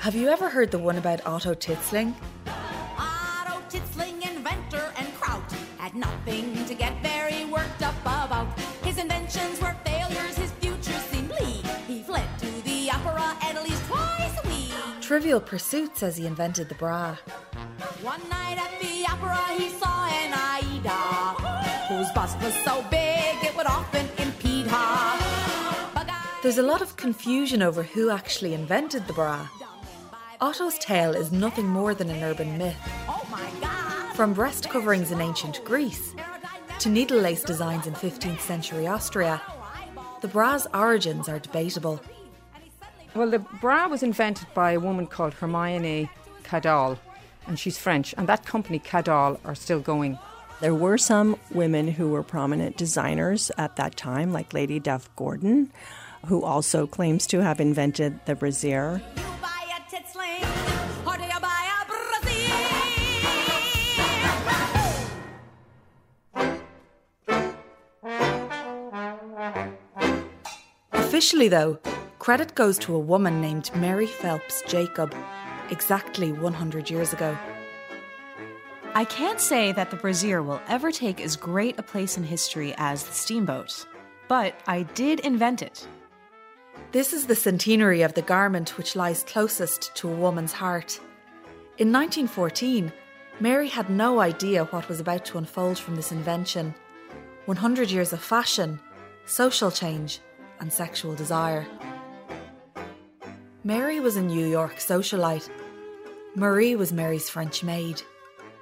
Have you ever heard the one about Otto Titzling? Otto Titzling, inventor and kraut, had nothing to get very worked up about. His inventions were failures, his future seemed bleak. He fled to the opera at least twice a week. Trivial Pursuit says he invented the bra. One night at the opera, he saw an Aida, whose bust was so big it would often impede her. There's a lot of confusion over who actually invented the bra. Otto's tale is nothing more than an urban myth. My God! From breast coverings in ancient Greece to needle lace designs in 15th century Austria, the bra's origins are debatable. Well, the bra was invented by a woman called Hermione Cadolle, and she's French, and that company Cadolle are still going. There were some women who were prominent designers at that time, like Lady Duff Gordon, who also claims to have invented the brassiere. Officially, though, credit goes to a woman named Mary Phelps Jacob, exactly 100 years ago. I can't say that the brassiere will ever take as great a place in history as the steamboat, but I did invent it. This is the centenary of the garment which lies closest to a woman's heart. In 1914, Mary had no idea what was about to unfold from this invention 100 years of fashion, social change, and sexual desire. Mary was a New York socialite. Marie was Mary's French maid.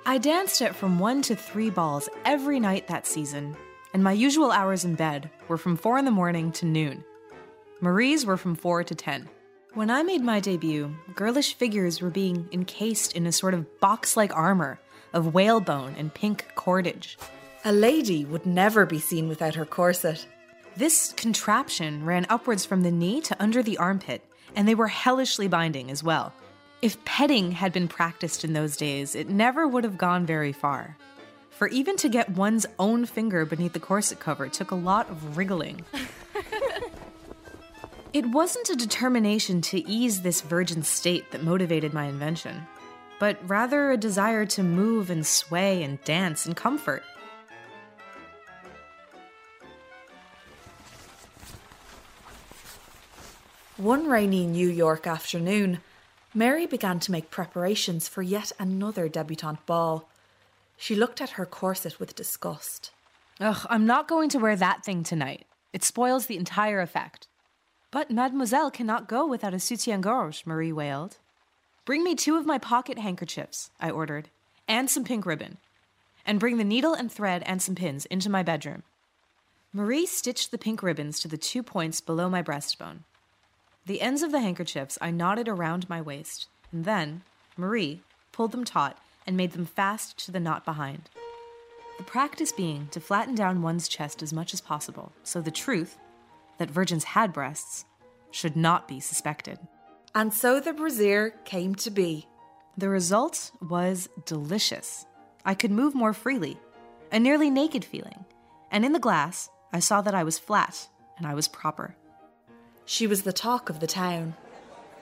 I danced at from one to three balls every night that season, and my usual hours in bed were from four in the morning to noon. Marie's were from four to ten. When I made my debut, girlish figures were being encased in a sort of box like armor of whalebone and pink cordage. A lady would never be seen without her corset. This contraption ran upwards from the knee to under the armpit, and they were hellishly binding as well. If petting had been practiced in those days, it never would have gone very far. For even to get one's own finger beneath the corset cover took a lot of wriggling. it wasn't a determination to ease this virgin state that motivated my invention, but rather a desire to move and sway and dance in comfort. One rainy New York afternoon, Mary began to make preparations for yet another debutante ball. She looked at her corset with disgust. Ugh, I'm not going to wear that thing tonight. It spoils the entire effect. But Mademoiselle cannot go without a soutien-gorge, Marie wailed. Bring me two of my pocket handkerchiefs, I ordered, and some pink ribbon. And bring the needle and thread and some pins into my bedroom. Marie stitched the pink ribbons to the two points below my breastbone. The ends of the handkerchiefs I knotted around my waist, and then Marie pulled them taut and made them fast to the knot behind. The practice being to flatten down one's chest as much as possible, so the truth, that virgins had breasts, should not be suspected. And so the brassiere came to be. The result was delicious. I could move more freely, a nearly naked feeling, and in the glass, I saw that I was flat and I was proper. She was the talk of the town.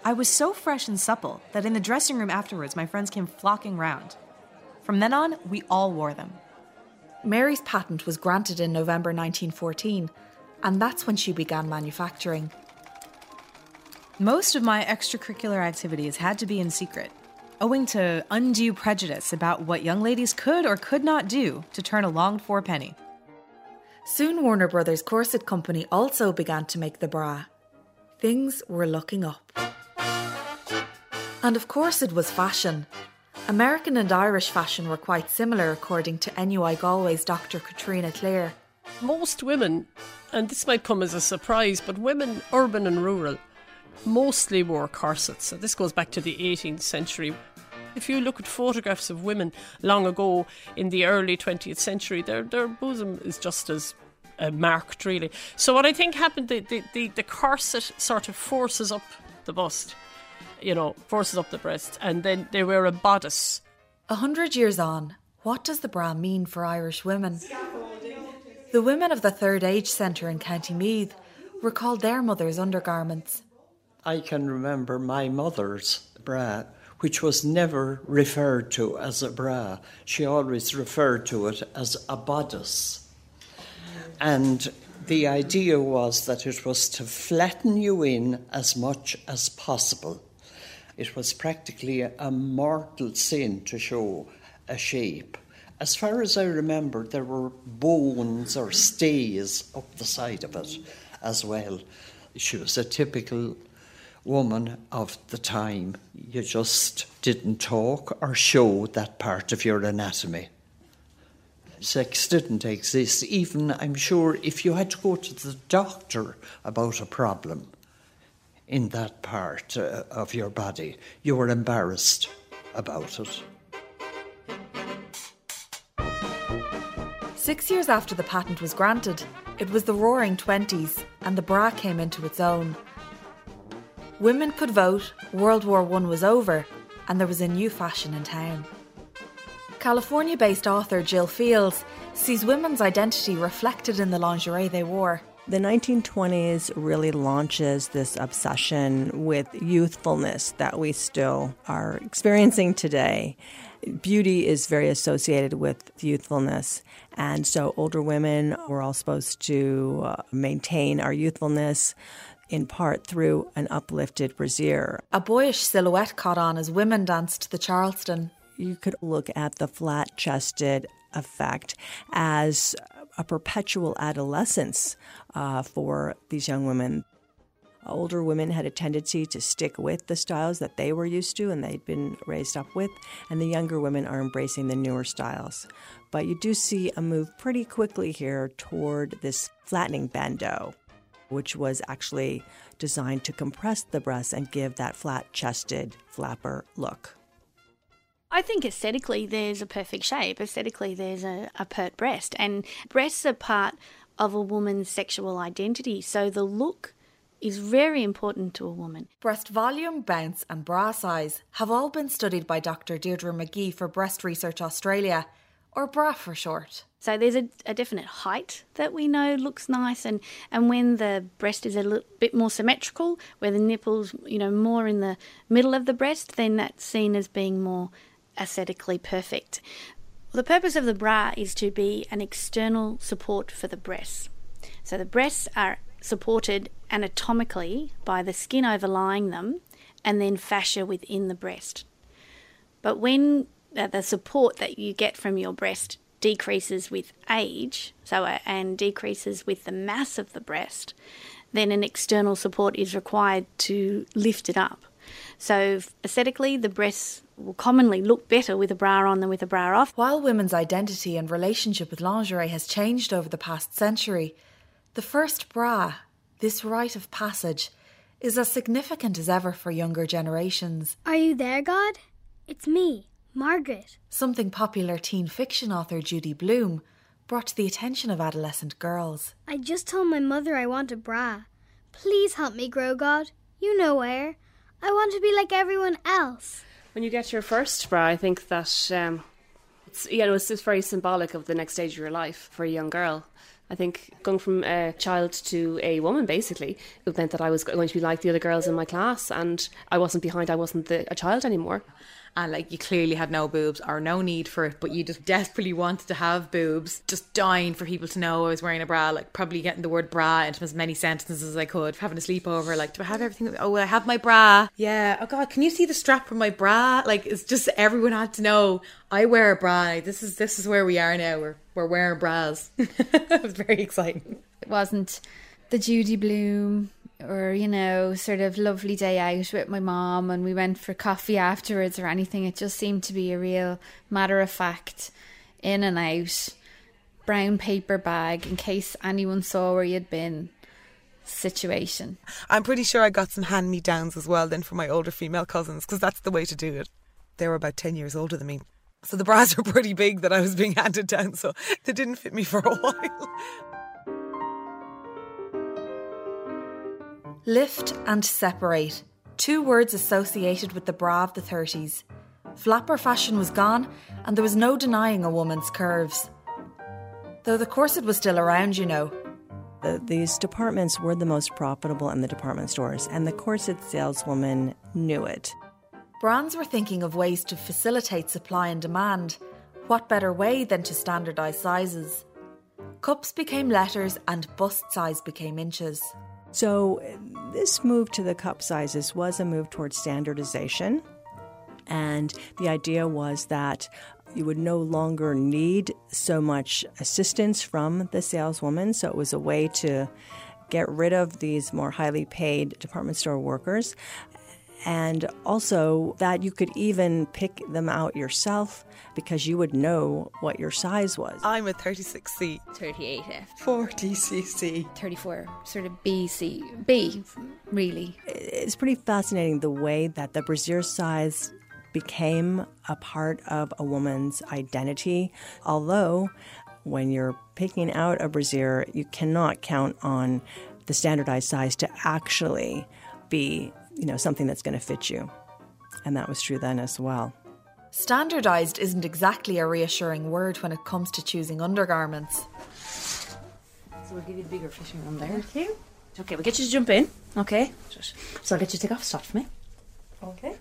I was so fresh and supple that in the dressing room afterwards, my friends came flocking round. From then on, we all wore them. Mary's patent was granted in November 1914, and that's when she began manufacturing. Most of my extracurricular activities had to be in secret, owing to undue prejudice about what young ladies could or could not do to turn a longed for penny. Soon Warner Brothers Corset Company also began to make the bra. Things were looking up. And of course, it was fashion. American and Irish fashion were quite similar, according to NUI Galway's Dr. Caitriona Clear. most women, and this might come as a surprise, but women, urban and rural, mostly wore corsets. So this goes back to the 18th century. If you look at photographs of women long ago in the early 20th century, their, their bosom is just as uh, marked, really. So what I think happened, the, the, the, the corset sort of forces up the bust, you know, forces up the breast, and then they wear a bodice. A hundred years on, what does the bra mean for Irish women? The women of the Third Age Centre in County Meath were called their mothers' undergarments. I can remember my mother's bra, which was never referred to as a bra. She always referred to it as a bodice. And the idea was that it was to flatten you in as much as possible. It was practically a mortal sin to show a shape. As far as I remember, there were bones or stays up the side of it as well. She was a typical woman of the time. You just didn't talk or show that part of your anatomy. Sex didn't exist. Even, I'm sure, if you had to go to the doctor about a problem in that part uh, of your body, you were embarrassed about it. Six years after the patent was granted, it was the roaring 20s and the bra came into its own. Women could vote, World War I was over, and there was a new fashion in town. California based author Jill Fields sees women's identity reflected in the lingerie they wore. The 1920s really launches this obsession with youthfulness that we still are experiencing today. Beauty is very associated with youthfulness. And so older women were all supposed to uh, maintain our youthfulness in part through an uplifted brassiere. A boyish silhouette caught on as women danced the Charleston. You could look at the flat chested effect as a perpetual adolescence uh, for these young women. Older women had a tendency to stick with the styles that they were used to and they'd been raised up with, and the younger women are embracing the newer styles. But you do see a move pretty quickly here toward this flattening bandeau, which was actually designed to compress the breasts and give that flat chested flapper look. I think aesthetically there's a perfect shape. Aesthetically there's a, a pert breast. And breasts are part of a woman's sexual identity. So the look is very important to a woman. Breast volume, bounce, and bra size have all been studied by Dr. Deirdre McGhee for Breast Research Australia, or BRA for short. So there's a, a, definite height that we know looks nice, and, and when the breast is a little bit more symmetrical, where the nipples, you know, more in the middle of the breast, then that's seen as being more aesthetically perfect. The purpose of the bra is to be an external support for the breasts. So the breasts are supported anatomically by the skin overlying them and then fascia within the breast. But when uh, the support that you get from your breast decreases with age, so uh, and decreases with the mass of the breast, then an external support is required to lift it up. So aesthetically, the breasts will commonly look better with a bra on than with a bra off. While women's identity and relationship with lingerie has changed over the past century, the first bra, this rite of passage, is as significant as ever for younger generations. Are you there, God? It's me, Margaret. Something popular teen fiction author Judy Blume brought to the attention of adolescent girls. I just told my mother I want a bra. Please help me grow, God. You know where. I want to be like everyone else. When you get your first bra, I think that um, it's you know it's just very symbolic of the next stage of your life for a young girl. I think going from a child to a woman, basically, it meant that I was going to be like the other girls in my class, and I wasn't behind. I wasn't the, a child anymore and like you clearly had no boobs or no need for it, but you just desperately wanted to have boobs, just dying for people to know I was wearing a bra, like probably getting the word bra into as many sentences as I could, having a sleepover, like, do I have everything? Oh, I have my bra. Yeah. Oh God, can you see the strap from my bra? Like, it's just everyone had to know I wear a bra. This is this is where we are now. We're we're wearing bras. it was very exciting. It wasn't the Judy Blume or you know sort of lovely day out with my mom and we went for coffee afterwards or anything it just seemed to be a real matter of fact in and out brown paper bag in case anyone saw where you'd been situation i'm pretty sure i got some hand me downs as well then for my older female cousins because that's the way to do it they were about 10 years older than me so the bras were pretty big that i was being handed down so they didn't fit me for a while Lift and separate, two words associated with the bra of the 30s. Flapper fashion was gone, and there was no denying a woman's curves. Though the corset was still around, you know. The, these departments were the most profitable in the department stores, and the corset saleswoman knew it. Brands were thinking of ways to facilitate supply and demand. What better way than to standardise sizes? Cups became letters and bust size became inches. So, this move to the cup sizes was a move towards standardization. And the idea was that you would no longer need so much assistance from the saleswoman. So, it was a way to get rid of these more highly paid department store workers and also that you could even pick them out yourself because you would know what your size was. I'm a 36C. 38F. 40cc. 34, sort of BC. B, really. It's pretty fascinating the way that the brassiere size became a part of a woman's identity, although when you're picking out a brassiere, you cannot count on the standardized size to actually be you know, something that's going to fit you. And that was true then as well. Standardised isn't exactly a reassuring word when it comes to choosing undergarments. So we'll give you the bigger fitting room there. Thank you. Okay, we'll get you to jump in. Okay. So I'll get you to take off. Start for me. Okay.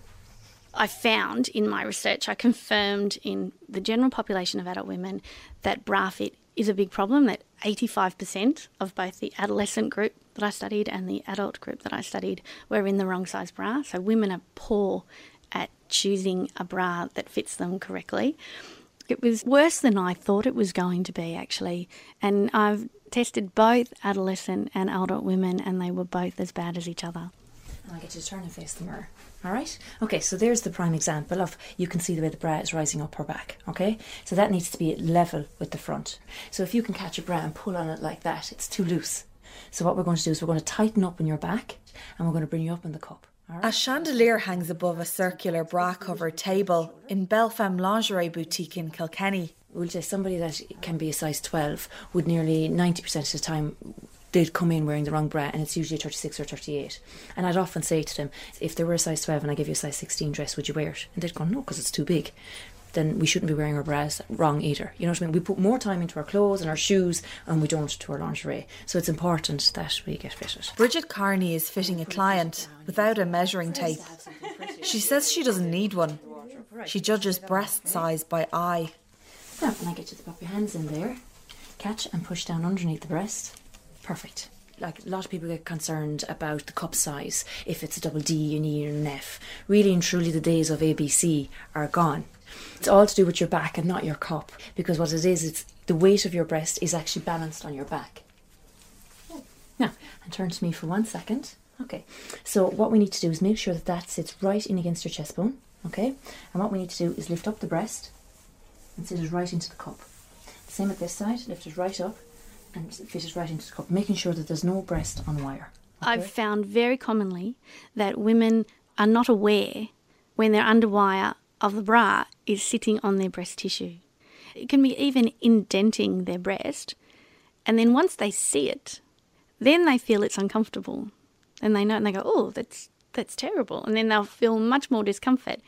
I found in my research, I confirmed in the general population of adult women that bra fit is a big problem, that 85% of both the adolescent group that I studied and the adult group that I studied were in the wrong size bra. So women are poor at choosing a bra that fits them correctly. It was worse than I thought it was going to be, actually. And I've tested both adolescent and adult women, and they were both as bad as each other. I'll get you to turn and face the mirror. All right. Okay, so there's the prime example of you can see the way the bra is rising up her back. Okay, so that needs to be level with the front. So if you can catch a bra and pull on it like that, it's too loose. So what we're going to do is we're going to tighten up in your back and we're going to bring you up in the cup. A chandelier hangs above a circular bra covered table in Belfem Lingerie Boutique in Kilkenny. We'll say somebody that can be a size 12 would nearly 90% of the time they'd come in wearing the wrong bra and it's usually 36 or 38 and i'd often say to them if they were a size 12 and i give you a size 16 dress would you wear it? And they'd go no because it's too big. Then we shouldn't be wearing our bras wrong either. You know what i mean? We put more time into our clothes and our shoes and we don't to our lingerie. So it's important that we get fitted. Bridget carney is fitting a client without a measuring tape. She says she doesn't need one. She judges breast size by eye. Now and i get you to pop your hands in there. Catch and push down underneath the breast Perfect. Like a lot of people get concerned about the cup size. If it's a double D, E, or an F. Really and truly, the days of ABC are gone. It's all to do with your back and not your cup. Because what it is, it's the weight of your breast is actually balanced on your back. Now, and turn to me for one second. Okay, so what we need to do is make sure that that sits right in against your chest bone. Okay, and what we need to do is lift up the breast and sit it right into the cup. Same at this side, lift it right up and fit it right into the cup, making sure that there's no breast on wire. Okay? I've found very commonly that women are not aware when their underwire of the bra is sitting on their breast tissue. It can be even indenting their breast, and then once they see it, then they feel it's uncomfortable, and they know and they go, "Oh, that's that's terrible," and then they'll feel much more discomfort.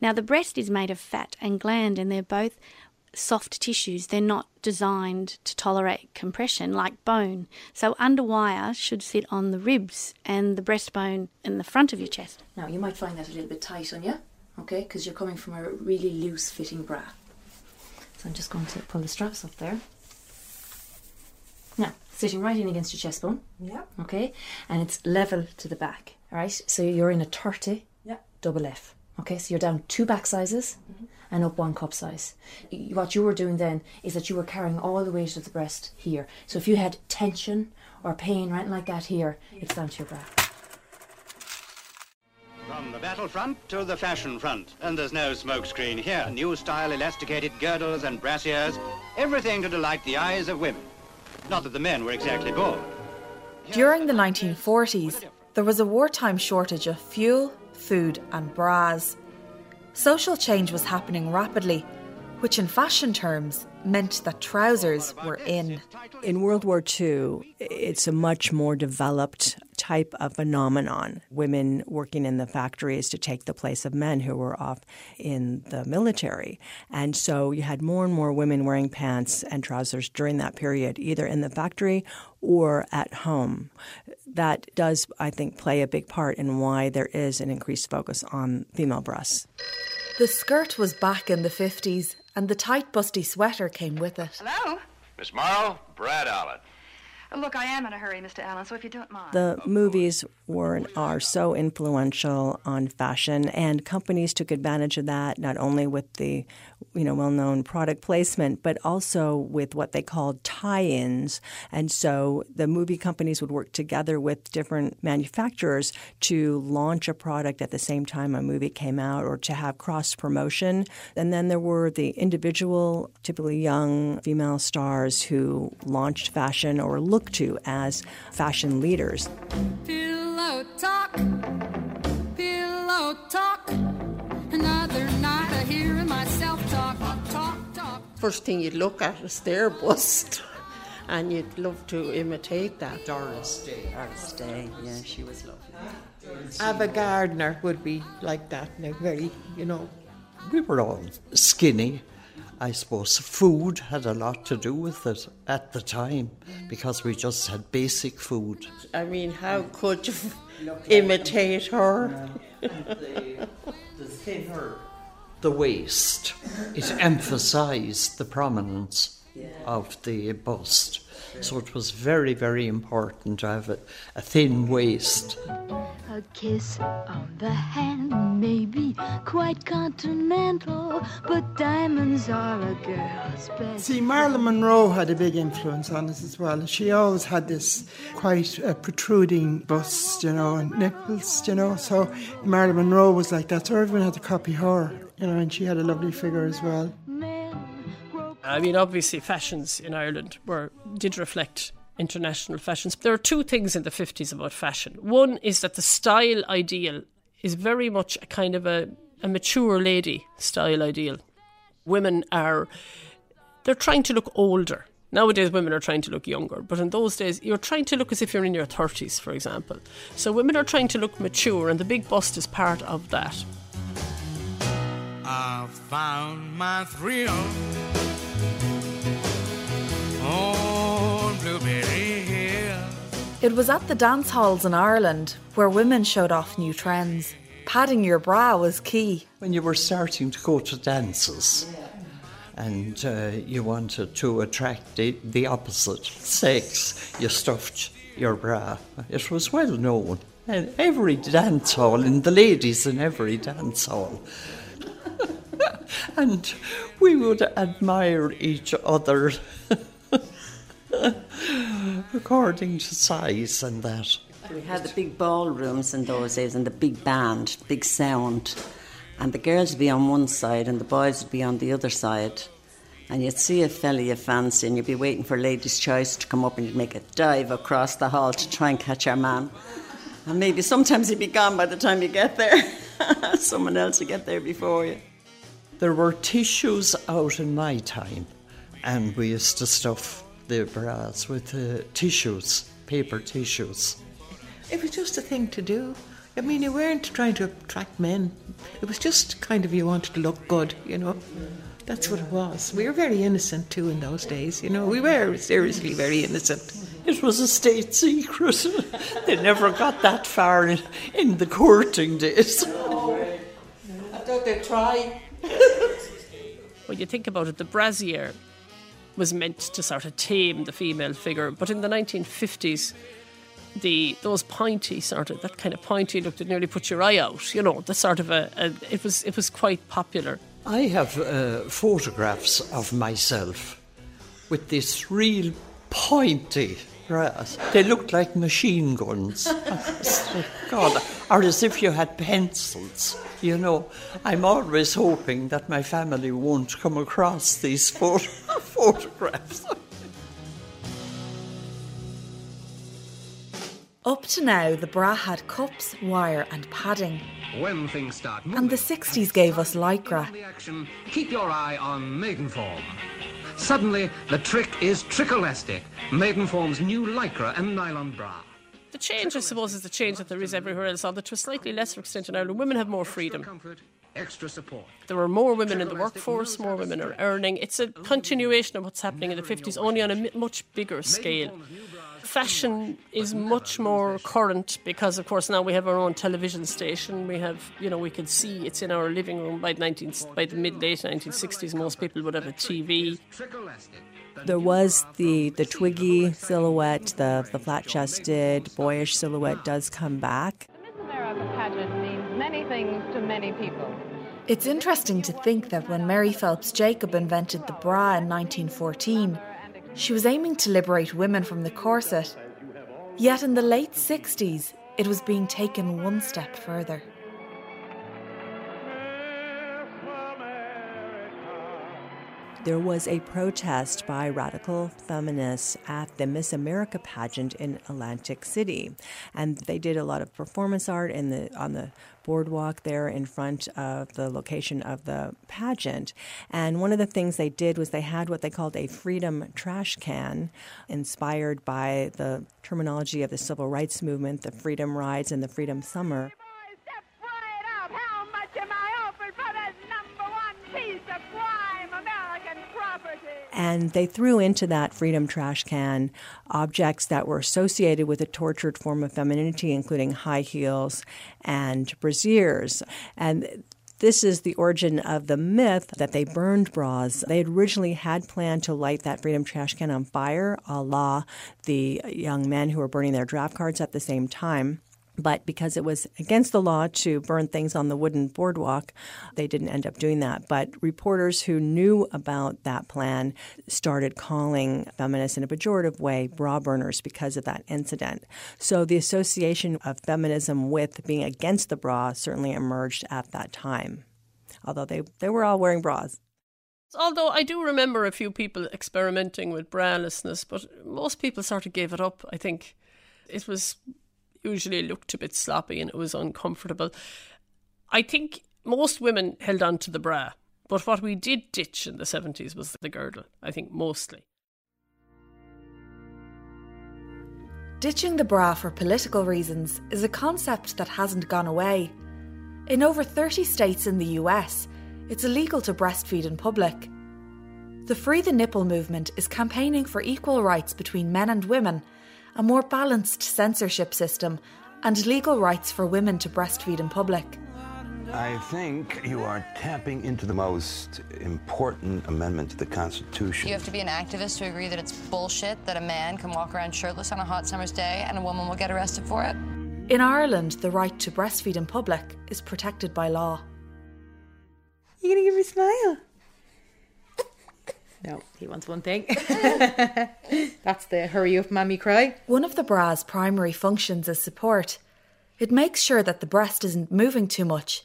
Now, the breast is made of fat and gland, and they're both soft tissues, they're not designed to tolerate compression like bone. So underwire should sit on the ribs and the breastbone in the front of your chest. Now, you might find that a little bit tight on you, okay, because you're coming from a really loose fitting bra. So I'm just going to pull the straps up there. Now, sitting right in against your chest bone. Yeah. Okay, and it's level to the back. All right, so you're in a 30 yeah. double F. Okay, so you're down two back sizes. Mm-hmm and up one cup size. What you were doing then is that you were carrying all the weight of the breast here. So if you had tension or pain or anything like that here, it's down to your bra. From the battlefront to the fashion front, and there's no smokescreen here. New style elasticated girdles and brassieres, everything to delight the eyes of women. Not that the men were exactly bored. During the 1940s, there was a wartime shortage of fuel, food, and bras. Social change was happening rapidly, which in fashion terms meant that trousers were in. In World War II, it's a much more developed type of phenomenon. Women working in the factories to take the place of men who were off in the military. And so you had more and more women wearing pants and trousers during that period, either in the factory or at home. That does, I think, play a big part in why there is an increased focus on female breasts. The skirt was back in the 50s, and the tight, busty sweater came with it. Hello? Miss Morrow, Brad Allen. Look, I am in a hurry, Mr. Allen, so if you don't mind. The movies were and are so influential on fashion, and companies took advantage of that not only with the you know well-known product placement, but also with what they called tie-ins. And so the movie companies would work together with different manufacturers to launch a product at the same time a movie came out, or to have cross promotion. And then there were the individual, typically young female stars who launched fashion or looked to as fashion leaders. Pillow talk, pillow talk. Another night of hearing myself talk, talk, talk. First thing you'd look at is their bust, and you'd love to imitate that. Doris Day. Doris Day, yeah, she was lovely. Ava Gardner would be like that, like very, you know. We were all skinny. I suppose food had a lot to do with it at the time because we just had basic food. I mean, how could you imitate her? the thinner the waist, it emphasized the prominence of the bust. So it was very, very important to have a, a thin waist. A kiss on the hand may be quite continental, but diamonds are a girl's best. See, Marilyn Monroe had a big influence on us as well. She always had this quite uh, protruding bust, you know, and nipples, you know. So Marilyn Monroe was like that. So everyone had to copy her, you know, and she had a lovely figure as well. I mean, obviously, fashions in Ireland were did reflect international fashions. There are two things in the 50s about fashion. One is that the style ideal is very much a kind of a, a mature lady style ideal. Women are, they're trying to look older. Nowadays, women are trying to look younger, but in those days, you're trying to look as if you're in your 30s, for example. So, women are trying to look mature, and the big bust is part of that. I found my thrill on Blueberry Hill. It was at the dance halls in Ireland where women showed off new trends. Padding your bra was key. When you were starting to go to dances and uh, you wanted to attract the, the opposite sex, you stuffed your bra. It was well known. And every dance hall, and the ladies in every dance hall. and we would admire each other according to size and that. We had the big ballrooms in those days and the big band, big sound. And the girls would be on one side and the boys would be on the other side. And you'd see a fella you fancy and you'd be waiting for ladies' choice to come up and you'd make a dive across the hall to try and catch your man. And maybe sometimes he'd be gone by the time you get there. Someone else would get there before you. There were tissues out in my time, and we used to stuff the bras with uh, tissues, paper tissues. It was just a thing to do. I mean, you weren't trying to attract men. It was just kind of you wanted to look good, you know. That's what it was. We were very innocent too in those days, you know. We were seriously very innocent. It was a state secret. they never got that far in, in the courting days. I thought they'd try. when you think about it, the brassiere was meant to sort of tame the female figure, but in the 1950s, the those pointy sort of that kind of pointy look that nearly put your eye out. You know, the sort of a, a it was it was quite popular. I have uh, photographs of myself with this real pointy brass. They looked like machine guns. God, or as if you had pencils. You know, I'm always hoping that my family won't come across these photo- photographs. Up to now, the bra had cups, wire, and padding. When things start moving, And the 60s gave us lycra. the action, keep your eye on Maidenform. Suddenly, the trick is Trickolastic, Maidenform's new lycra and nylon bra. The change, I suppose, is the change that there is everywhere else, although to a slightly lesser extent in Ireland, women have more freedom. Extra support. There are more women in the workforce, more women are earning. It's a continuation of what's happening in the 50s, only on a much bigger scale. Fashion is much more current because, of course, now we have our own television station. We have, you know, we can see it's in our living room by, 19, by the mid late 1960s. Most people would have a TV. There was the, the twiggy silhouette, the, the flat chested, boyish silhouette does come back. The Miss America pageant things to many people. It's interesting to think that when Mary Phelps Jacob invented the bra in 1914, she was aiming to liberate women from the corset. Yet in the late 60s, it was being taken one step further. There was a protest by radical feminists at the Miss America pageant in Atlantic City, and they did a lot of performance art in the on the boardwalk there in front of the location of the pageant. And one of the things they did was they had what they called a freedom trash can, inspired by the terminology of the civil rights movement, the freedom rides and the freedom summer. And they threw into that freedom trash can objects that were associated with a tortured form of femininity, including high heels and brassieres. And this is the origin of the myth that they burned bras. They had originally had planned to light that freedom trash can on fire, a la the young men who were burning their draft cards at the same time. But because it was against the law to burn things on the wooden boardwalk, they didn't end up doing that. But reporters who knew about that plan started calling feminists in a pejorative way bra burners because of that incident. So the association of feminism with being against the bra certainly emerged at that time, although they, they were all wearing bras. Although I do remember a few people experimenting with bralessness, but most people sort of gave it up. I think it was usually looked a bit sloppy and it was uncomfortable. I think most women held on to the bra, but what we did ditch in the 70s was the girdle, I think mostly. Ditching the bra for political reasons is a concept that hasn't gone away. In over 30 states in the US, it's illegal to breastfeed in public. The Free the Nipple movement is campaigning for equal rights between men and women a more balanced censorship system, and legal rights for women to breastfeed in public. I think you are tapping into the most important amendment to the Constitution. You have to be an activist to agree that it's bullshit that a man can walk around shirtless on a hot summer's day and a woman will get arrested for it. In Ireland, the right to breastfeed in public is protected by law. You gonna give me a smile? No, he wants one thing. That's the hurry up, mammy cry. One of the bra's primary functions is support. It makes sure that the breast isn't moving too much,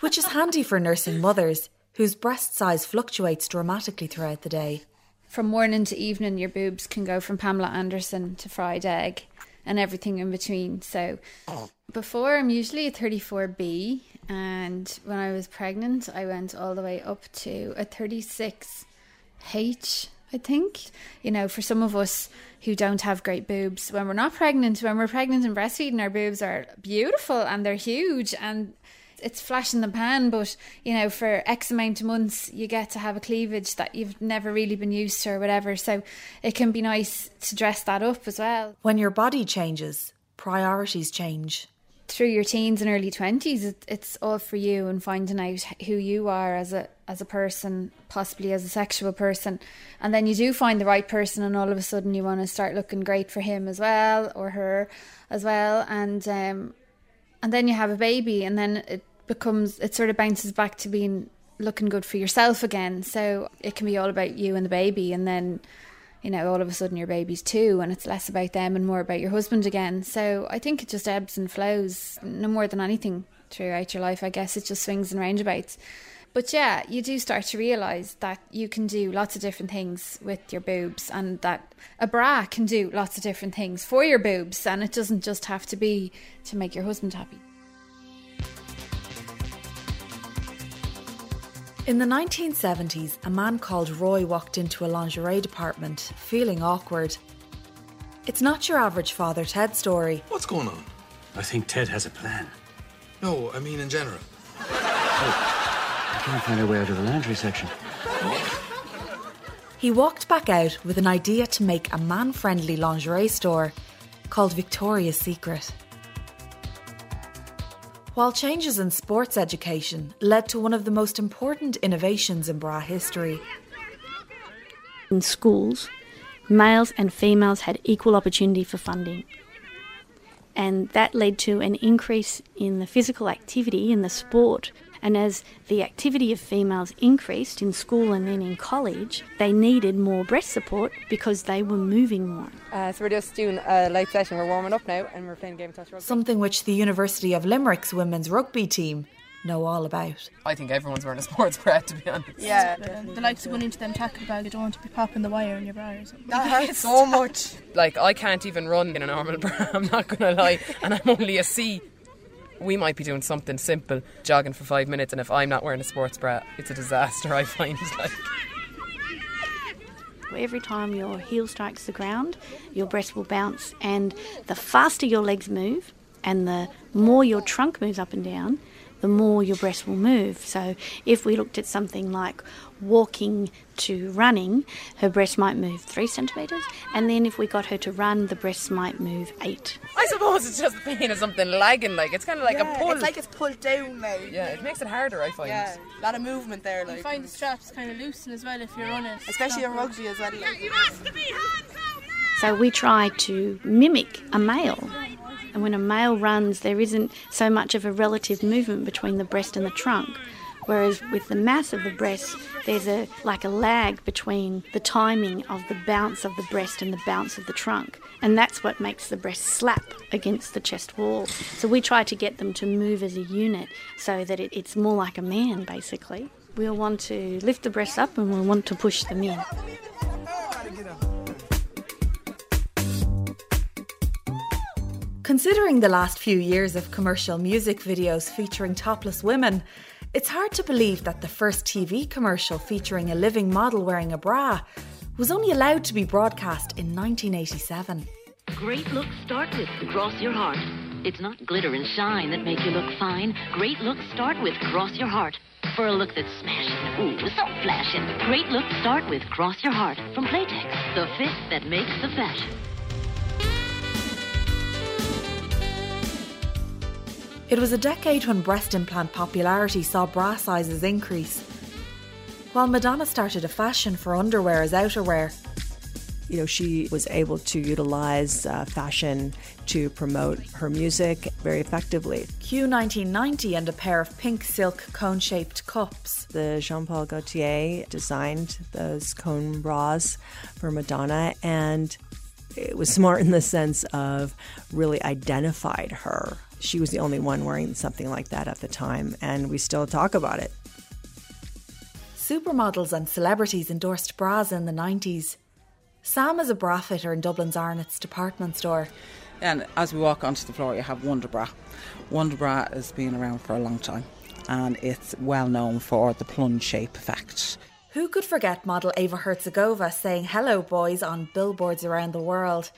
which is handy for nursing mothers whose breast size fluctuates dramatically throughout the day. From morning to evening, your boobs can go from Pamela Anderson to fried egg and everything in between. So, before I'm usually a 34B, and when I was pregnant, I went all the way up to a 36 H, I think. You know, for some of us who don't have great boobs, when we're not pregnant, when we're pregnant and breastfeeding, our boobs are beautiful and they're huge and it's flash in the pan, but you know, for X amount of months, you get to have a cleavage that you've never really been used to or whatever. So it can be nice to dress that up as well. When your body changes, priorities change through your teens and early 20s it, it's all for you and finding out who you are as a as a person possibly as a sexual person. And then you do find the right person and all of a sudden you want to start looking great for him as well or her as well. And um and then you have a baby and then it becomes it sort of bounces back to being looking good for yourself again. So it can be all about you and the baby and then you know, all of a sudden your baby's two and it's less about them and more about your husband again. So I think it just ebbs and flows no more than anything throughout your life. I guess it just swings and roundabouts. But yeah, you do start to realise that you can do lots of different things with your boobs and that a bra can do lots of different things for your boobs and it doesn't just have to be to make your husband happy. In the 1970s, a man called Roy walked into a lingerie department, feeling awkward. It's not your average father Ted story. What's going on? I think Ted has a plan. No, I mean in general. Oh, I can't find our way out of the laundry section. He walked back out with an idea to make a man friendly lingerie store called Victoria's Secret. While changes in sports education led to one of the most important innovations in bra history, In schools, males and females had equal opportunity for funding. And that led to an increase in the physical activity in the sport. And as the activity of females increased in school and then in college, they needed more breast support because they were moving more. Uh, so we're just doing a light session. We're warming up now and we're playing game of touch rugby. something which the University of Limerick's women's rugby team know all about. I think everyone's wearing a sports bra, to be honest. Yeah, the, the likes of going into them tackle bag, you don't want to be popping the wire in your bra or something. That hurts so much. Like, I can't even run in a normal bra, I'm not going to lie, and I'm only a C. We might be doing something simple, jogging for five minutes, and if I'm not wearing a sports bra, it's a disaster, I find. Like, Every time your heel strikes the ground, your breast will bounce, and the faster your legs move and the more your trunk moves up and down, the more your breast will move. So, if we looked at something like walking to running, her breast might move three centimetres, and then if we got her to run, the breast might move eight. I suppose it's just the pain of something lagging, like, it's kind of like Yeah, a pull. It's like it's pulled down now. yeah, it makes it harder, I find. Yeah, a lot of movement there. You find the straps kind of loosen as well if you're running. especially in rugby as well. Like. So we try to mimic a male. And when a male runs, there isn't so much of a relative movement between the breast and the trunk. Whereas with the mass of the breast, there's a like a lag between the timing of the bounce of the breast and the bounce of the trunk. And that's what makes the breast slap against the chest wall. So we try to get them to move as a unit so that it, it's more like a man, basically. We'll want to lift the breasts up and we'll want to push them in. Considering the last few years of commercial music videos featuring topless women, it's hard to believe that the first TV commercial featuring a living model wearing a bra was only allowed to be broadcast in 1987. Great looks start with Cross Your Heart. It's not glitter and shine that make you look fine. Great looks start with Cross Your Heart. For a look that's smashing, ooh, so flashing. Great looks start with Cross Your Heart from Playtex, the fit that makes the fashion. It was a decade when breast implant popularity saw bra sizes increase. While Madonna started a fashion for underwear as outerwear, you know, she was able to utilize uh, fashion to promote her music very effectively. Q1990 and a pair of pink silk cone shaped cups. The Jean Paul Gaultier designed those cone bras for Madonna, and it was smart in the sense of really identified her. She was the only one wearing something like that at the time, and we still talk about it. Supermodels and celebrities endorsed bras in the 90s. Sam is a bra fitter in Dublin's Arnott's department store. And as we walk onto the floor, you have Wonder Bra. Wonder Bra has been around for a long time and it's well known for the plunge shape effect. Who could forget model Eva Herzigova saying hello boys on billboards around the world?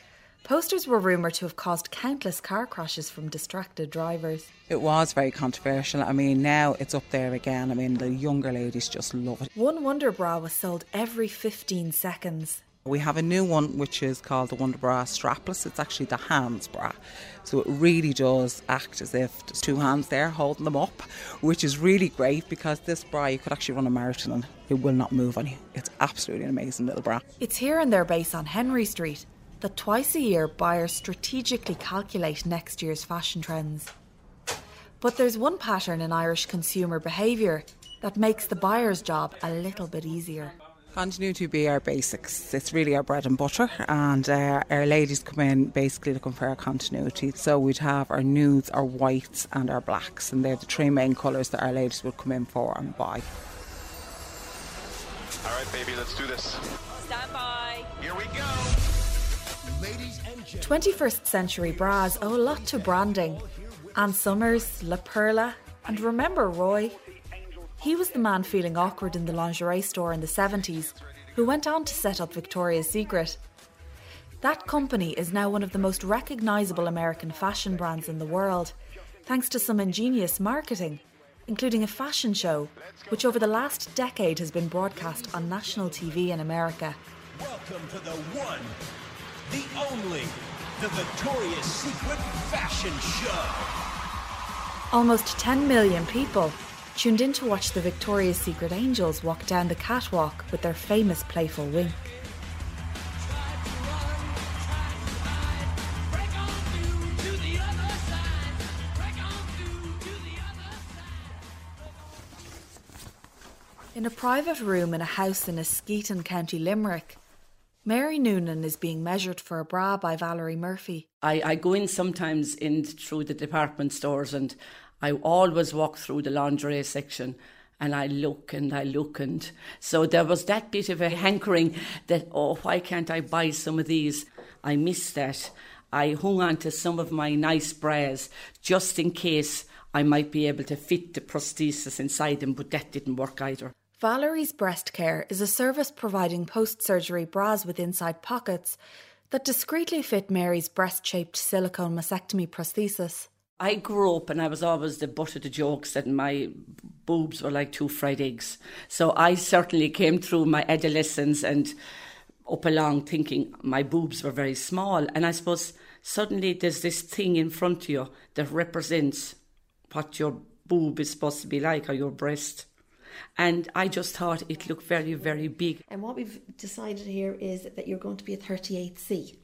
Posters were rumoured to have caused countless car crashes from distracted drivers. It was very controversial. I mean, now it's up there again. I mean, the younger ladies just love it. One Wonder Bra was sold every 15 seconds. We have a new one which is called the Wonder Bra Strapless. It's actually the hands bra. So it really does act as if there's two hands there holding them up, which is really great because this bra you could actually run a marathon and it will not move on you. It's absolutely an amazing little bra. It's here in their base on Henry Street that twice a year buyers strategically calculate next year's fashion trends. But there's one pattern in Irish consumer behaviour that makes the buyer's job a little bit easier. Continuity be our basics. It's really our bread and butter, and uh, our ladies come in basically looking for our continuity. So we'd have our nudes, our whites, and our blacks, and they're the three main colours that our ladies would come in for and buy. All right, baby, let's do this. Stand by. Here we go. 21st century bras owe a lot to branding. Ann Summers, La Perla, and remember Roy? He was the man feeling awkward in the lingerie store in the 70s who went on to set up Victoria's Secret. That company is now one of the most recognisable American fashion brands in the world, thanks to some ingenious marketing, including a fashion show, which over the last decade has been broadcast on national TV in America. Welcome to the one, the only, the Victoria's Secret Fashion Show. Almost 10 million people tuned in to watch the Victoria's Secret angels walk down the catwalk with their famous playful wink. In a private room in a house in Askeaton, County Limerick, Mary Noonan is being measured for a bra by Valerie Murphy. I, I go in sometimes in through the department stores and I always walk through the lingerie section and I look and I look and so there was that bit of a hankering that oh why can't I buy some of these? I missed that. I hung on to some of my nice bras just in case I might be able to fit the prosthesis inside them, but that didn't work either. Valerie's Breast Care is a service providing post surgery bras with inside pockets that discreetly fit Mary's breast shaped silicone mastectomy prosthesis. I grew up and I was always the butt of the jokes that my boobs were like two fried eggs. So I certainly came through my adolescence and up along thinking my boobs were very small. And I suppose suddenly there's this thing in front of you that represents what your boob is supposed to be like or your breast. And I just thought it looked very, very big. And what we've decided here is that you're going to be a 38C.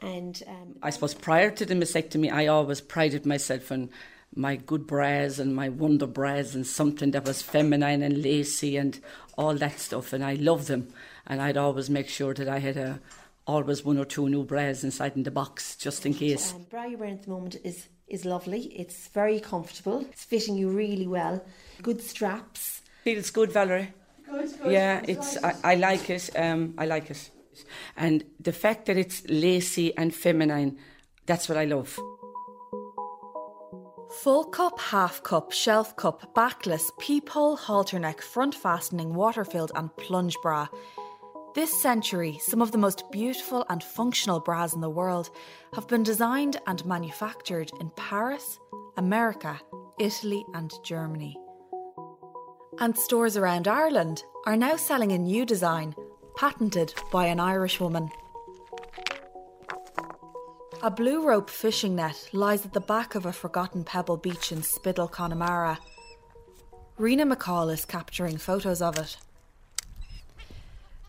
And um, I suppose prior to the mastectomy, I always prided myself on my good bras and my wonder bras and something that was feminine and lacy and all that stuff. And I loved them. And I'd always make sure that I had a always one or two new bras inside in the box just in case. Um, bra you're wearing at the moment is is lovely. It's very comfortable. It's fitting you really well. Good straps. Feels good, Valerie. Good, good. Yeah, it's I, I like it. Um, I like it, and the fact that it's lacy and feminine, that's what I love. Full cup, half cup, shelf cup, backless, peephole, halter neck, front fastening, water filled, and plunge bra. This century, some of the most beautiful and functional bras in the world have been designed and manufactured in Paris, America, Italy, and Germany. And stores around Ireland are now selling a new design, patented by an Irish woman. A blue rope fishing net lies at the back of a forgotten pebble beach in Spiddal, Connemara. Rena McCall is capturing photos of it.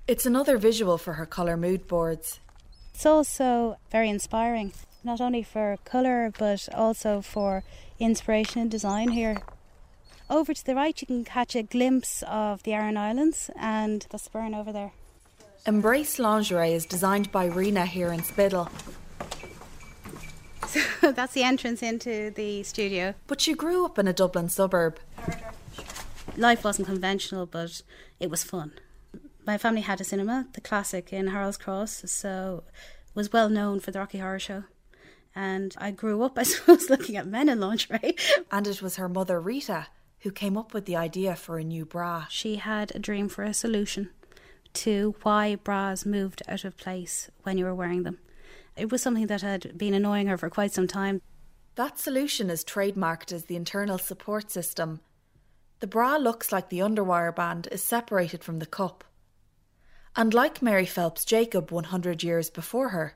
It's another visual for her colour mood boards. It's also very inspiring, not only for colour but also for inspiration and design here. Over to the right, you can catch a glimpse of the Aran Islands and the Burren over there. Embrace Lingerie is designed by Rena here in Spiddal. So that's the entrance into the studio. But she grew up in a Dublin suburb. Life wasn't conventional, but it was fun. My family had a cinema, the classic in Harold's Cross, so was well known for the Rocky Horror Show. And I grew up, I suppose, looking at men in lingerie. And it was her mother, Rita, who came up with the idea for a new bra. She had a dream for a solution to why bras moved out of place when you were wearing them. It was something that had been annoying her for quite some time. That solution is trademarked as the internal support system. The bra looks like the underwire band is separated from the cup. And like Mary Phelps Jacob 100 years before her,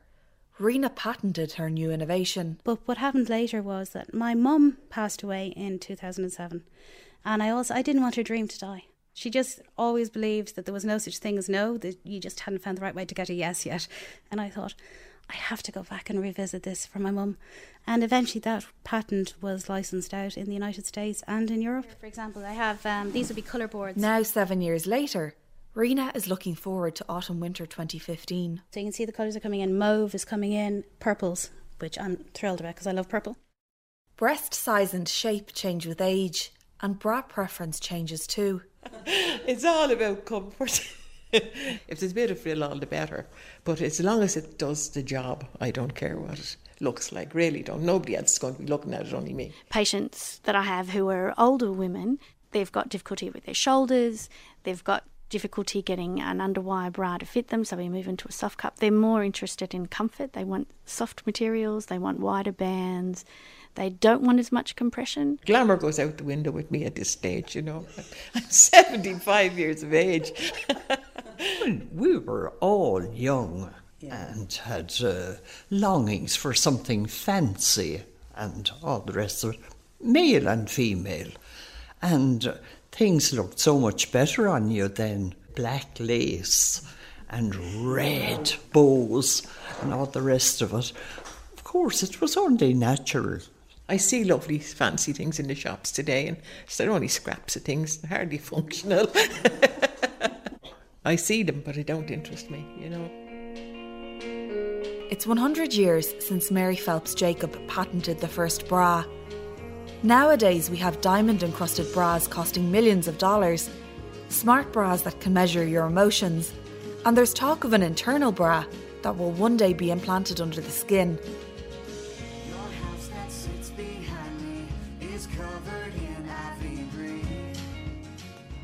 Rena patented her new innovation. But what happened later was that my mum passed away in 2007, and I also I didn't want her dream to die. She just always believed that there was no such thing as no, that you just hadn't found the right way to get a yes yet. And I thought, I have to go back and revisit this for my mum. And eventually that patent was licensed out in the United States and in Europe. For example, I have um, these would be colour boards. Now, seven years later, Rena is looking forward to autumn winter 2015. So you can see the colours are coming in. Mauve is coming in, purples, which I'm thrilled about because I love purple. Breast size and shape change with age, and bra preference changes too. it's all about comfort. if there's a bit of frill, all the better. But as long as it does the job, I don't care what it looks like. Really, don't. Nobody else is going to be looking at it, only me. Patients that I have who are older women, they've got difficulty with their shoulders, they've got difficulty getting an underwire bra to fit them, so we move into a soft cup. They're more interested in comfort. They want soft materials, they want wider bands, they don't want as much compression. Glamour goes out the window with me at this stage, you know. I'm 75 years of age. we were all young and had uh, longings for something fancy and all the rest of it, male and female. And uh, things looked so much better on you than black lace and red bows and all the rest of it. Of course, it was only natural. I see lovely fancy things in the shops today, and they're only scraps of things, hardly functional. I see them, but they don't interest me, you know. It's 100 years since Mary Phelps Jacob patented the first bra. Nowadays, we have diamond encrusted bras costing millions of dollars, smart bras that can measure your emotions, and there's talk of an internal bra that will one day be implanted under the skin.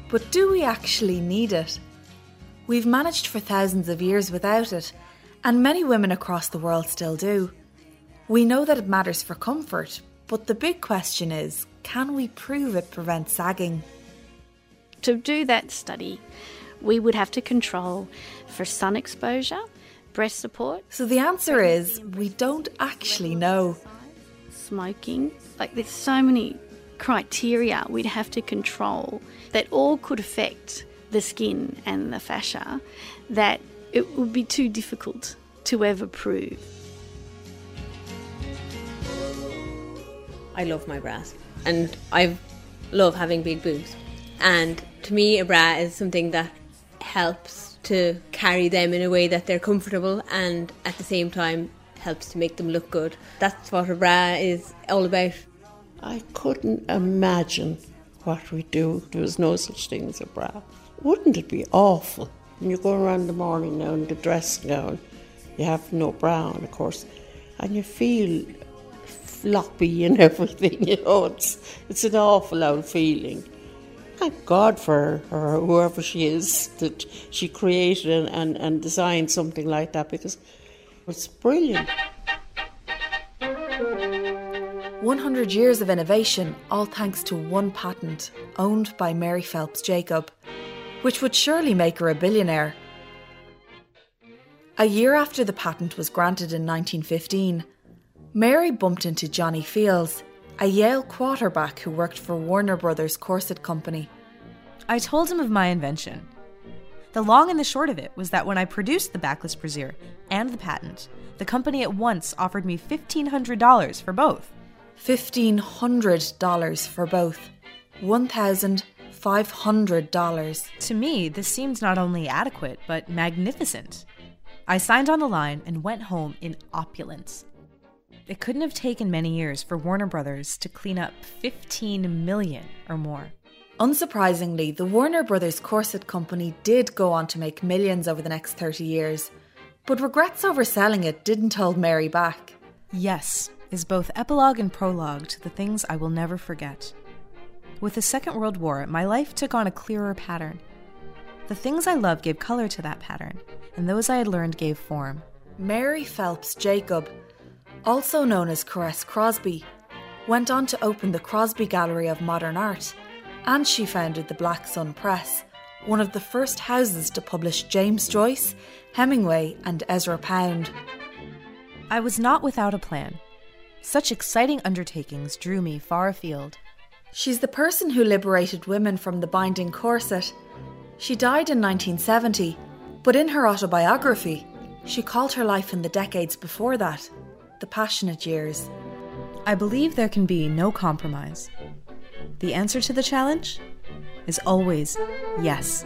But do we actually need it? We've managed for thousands of years without it, and many women across the world still do. We know that it matters for comfort, but the big question is can we prove it prevents sagging? To do that study, we would have to control for sun exposure, breast support. So the answer is we don't actually know. Smoking, like there's so many criteria we'd have to control that all could affect the skin and the fascia that it would be too difficult to ever prove. I love my bras and I love having big boobs. And to me, a bra is something that helps to carry them in a way that they're comfortable and at the same time helps to make them look good. That's what a bra is all about. I couldn't imagine what we'd do. There was no such thing as a bra. Wouldn't it be awful? When you go around the morning now in the dressing gown, you have no bra on, of course, and you feel floppy and everything, you know, it's, it's an awful old feeling. Thank God for her, or whoever she is, that she created and, and, and designed something like that because it's brilliant. 100 years of innovation, all thanks to one patent owned by Mary Phelps Jacob, which would surely make her a billionaire. A year after the patent was granted in 1915, Mary bumped into Johnny Fields, a Yale quarterback who worked for Warner Brothers Corset Company. I told him of my invention. The long and the short of it was that when I produced the backless brassiere and the patent, the company at once offered me $1,500 for both. $1,500 for both. $1,500. To me, this seemed not only adequate, but magnificent. I signed on the line and went home in opulence. It couldn't have taken many years for Warner Brothers to clean up 15 million or more. Unsurprisingly, the Warner Brothers Corset Company did go on to make millions over the next 30 years, but regrets over selling it didn't hold Mary back. Yes, is both epilogue and prologue to the things I will never forget. With the Second World War, my life took on a clearer pattern. The things I loved gave color to that pattern, and those I had learned gave form. Mary Phelps Jacob, also known as Caresse Crosby, went on to open the Crosby Gallery of Modern Art, and she founded the Black Sun Press, one of the first houses to publish James Joyce, Hemingway, and Ezra Pound. I was not without a plan. Such exciting undertakings drew me far afield. She's the person who liberated women from the binding corset. She died in 1970, but in her autobiography, she called her life in the decades before that the passionate years. I believe there can be no compromise. The answer to the challenge is always yes.